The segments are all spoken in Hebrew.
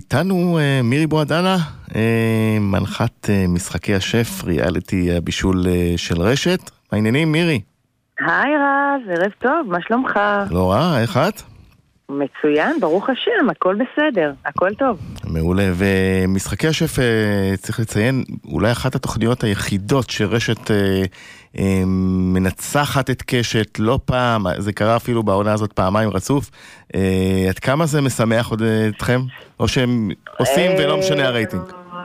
איתנו מירי בועדנה, מנחת משחקי השף, ריאליטי הבישול של רשת. מה העניינים, מירי? היי רז, ערב טוב, מה שלומך? לא רע, איך את? מצוין, ברוך השם, הכל בסדר, הכל טוב. מעולה, ומשחקי השף, צריך לציין, אולי אחת התוכניות היחידות שרשת אה, אה, מנצחת את קשת לא פעם, זה קרה אפילו בעונה הזאת פעמיים רצוף. אה, עד כמה זה משמח עוד אתכם? או שהם עושים ולא משנה הרייטינג?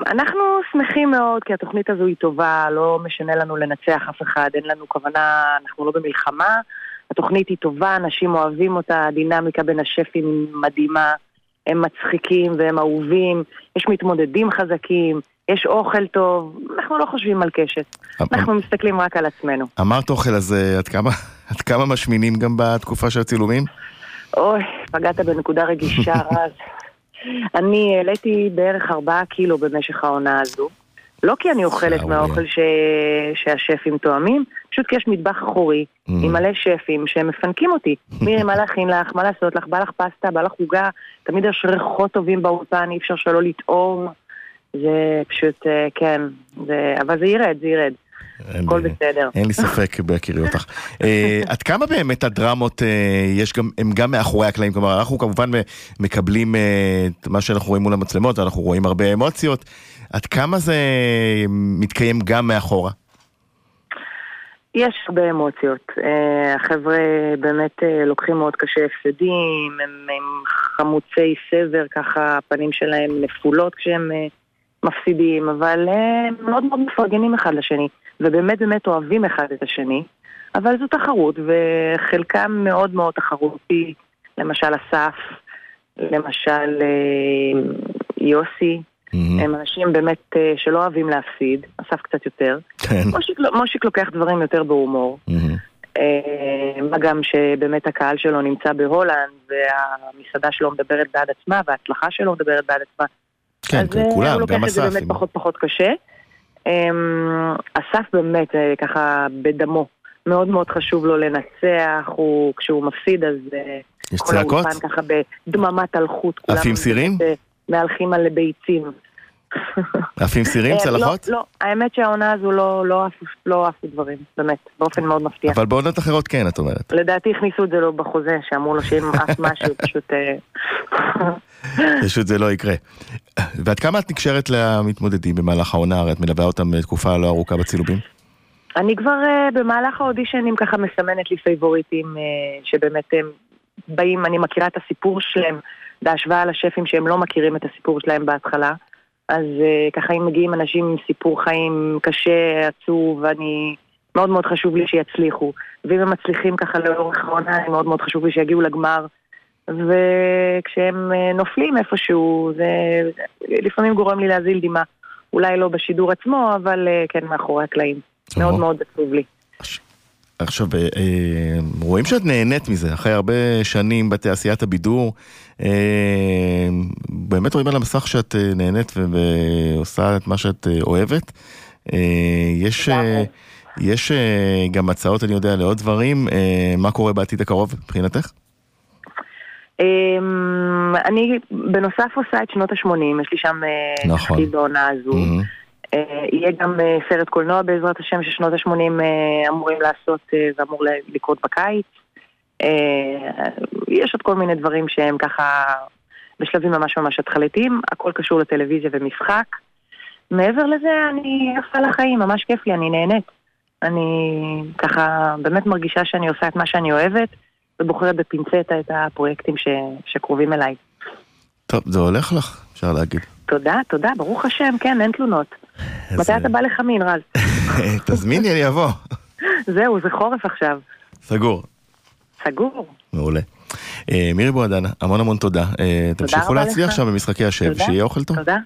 אנחנו שמחים מאוד, כי התוכנית הזו היא טובה, לא משנה לנו לנצח אף אחד, אין לנו כוונה, אנחנו לא במלחמה. התוכנית היא טובה, אנשים אוהבים אותה, הדינמיקה בין השפים מדהימה, הם מצחיקים והם אהובים, יש מתמודדים חזקים, יש אוכל טוב, אנחנו לא חושבים על קשת, אנחנו מסתכלים רק על עצמנו. אמרת אוכל, אז אה, עד כמה, עד כמה משמינים גם בתקופה של הצילומים? אוי, פגעת בנקודה רגישה, רז. אני העליתי בערך ארבעה קילו במשך העונה הזו. לא כי אני אוכלת מהאוכל ש... שהשפים טועמים, פשוט כי יש מטבח אחורי mm. עם מלא שפים שהם מפנקים אותי. מירי, מה להכין לך? מה לעשות לך? בא לך פסטה? בא לך עוגה? תמיד יש ריחות טובים באולפן, אי אפשר שלא לטעום. זה פשוט, אה, כן, זה... אבל זה ירד, זה ירד. הכל בסדר. אין לי ספק בהכירי אותך. אה, עד כמה באמת הדרמות אה, יש גם, הם גם מאחורי הקלעים? כלומר, אנחנו כמובן מקבלים את מה שאנחנו רואים מול המצלמות, ואנחנו רואים הרבה אמוציות. עד כמה זה מתקיים גם מאחורה? יש הרבה אמוציות. אה, החבר'ה באמת אה, לוקחים מאוד קשה הפסדים, הם, הם חמוצי סבר, ככה הפנים שלהם נפולות כשהם אה, מפסידים, אבל הם מאוד מאוד מפרגנים אחד לשני, ובאמת באמת אוהבים אחד את השני, אבל זו תחרות, וחלקם מאוד מאוד תחרותי, למשל אסף, למשל יוסי, Mm-hmm. הם אנשים באמת אה, שלא אוהבים להפסיד, אסף קצת יותר. כן. מושיק, לא- מושיק לוקח דברים יותר בהומור. Mm-hmm. מה גם שבאמת הקהל שלו נמצא בהולנד, והמסעדה שלו מדברת בעד עצמה, וההצלחה שלו מדברת בעד עצמה. כן, כן, כולם, גם אסף. אז הוא לוקח את זה באמת פחות פחות קשה. אמ, אסף באמת ככה בדמו. מאוד מאוד חשוב לו לנצח, הוא, כשהוא מפסיד אז... יש צעקות? כל ככה בדממת אלחוט. עפים סירים? מהלכים על ביצים. עפים סירים, אה, צלחות? לא, לא, האמת שהעונה הזו לא, לא, לא עפו דברים, באמת, באופן מאוד מפתיע. אבל בעונות אחרות כן, את אומרת. לדעתי הכניסו את זה לו בחוזה, שאמרו לו שאם עף משהו, פשוט... אה, פשוט זה לא יקרה. ועד כמה את נקשרת למתמודדים במהלך העונה? הרי את מלווה אותם תקופה לא ארוכה בצילומים. אני כבר uh, במהלך האודישנים ככה מסמנת לי פייבוריטים uh, שבאמת הם באים, אני מכירה את הסיפור שלהם בהשוואה לשפים שהם לא מכירים את הסיפור שלהם בהתחלה. אז uh, ככה אם מגיעים אנשים עם סיפור חיים קשה, עצוב, אני... מאוד מאוד חשוב לי שיצליחו. ואם הם מצליחים ככה לאורך העונה, מאוד מאוד חשוב לי שיגיעו לגמר. וכשהם uh, נופלים איפשהו, זה לפעמים גורם לי להזיל דמעה. אולי לא בשידור עצמו, אבל uh, כן מאחורי הקלעים. מאוד מאוד עצוב לי. עכשיו, אה, אה, רואים שאת נהנית מזה, אחרי הרבה שנים בתעשיית הבידור, אה, באמת רואים על המסך שאת נהנית ועושה את מה שאת אוהבת. יש, יש גם הצעות, אני יודע, לעוד דברים, מה קורה בעתיד הקרוב מבחינתך? אני בנוסף עושה את שנות ה-80, יש לי שם נכון. תפקיד בעונה הזו. אה, יהיה גם אה, סרט קולנוע בעזרת השם ששנות ה-80 אה, אמורים לעשות ואמור לקרות בקיץ. יש עוד כל מיני דברים שהם ככה בשלבים ממש ממש התחלתיים, הכל קשור לטלוויזיה ומשחק. מעבר לזה אני יפה לחיים, ממש כיף לי, אני נהנית. אני ככה באמת מרגישה שאני עושה את מה שאני אוהבת ובוחרת בפינצטה את הפרויקטים ש... שקרובים אליי. טוב, זה הולך לך, אפשר להגיד. תודה, תודה, ברוך השם, כן, אין תלונות. מתי אתה בא לחמין, רז? תזמיני, אני אבוא. זהו, זה חורף עכשיו. סגור. סגור. מעולה. אה, מירי בועדנה, המון המון תודה. אה, תמשיכו להצליח שם במשחקי השב, שיהיה אוכל טוב. תודה.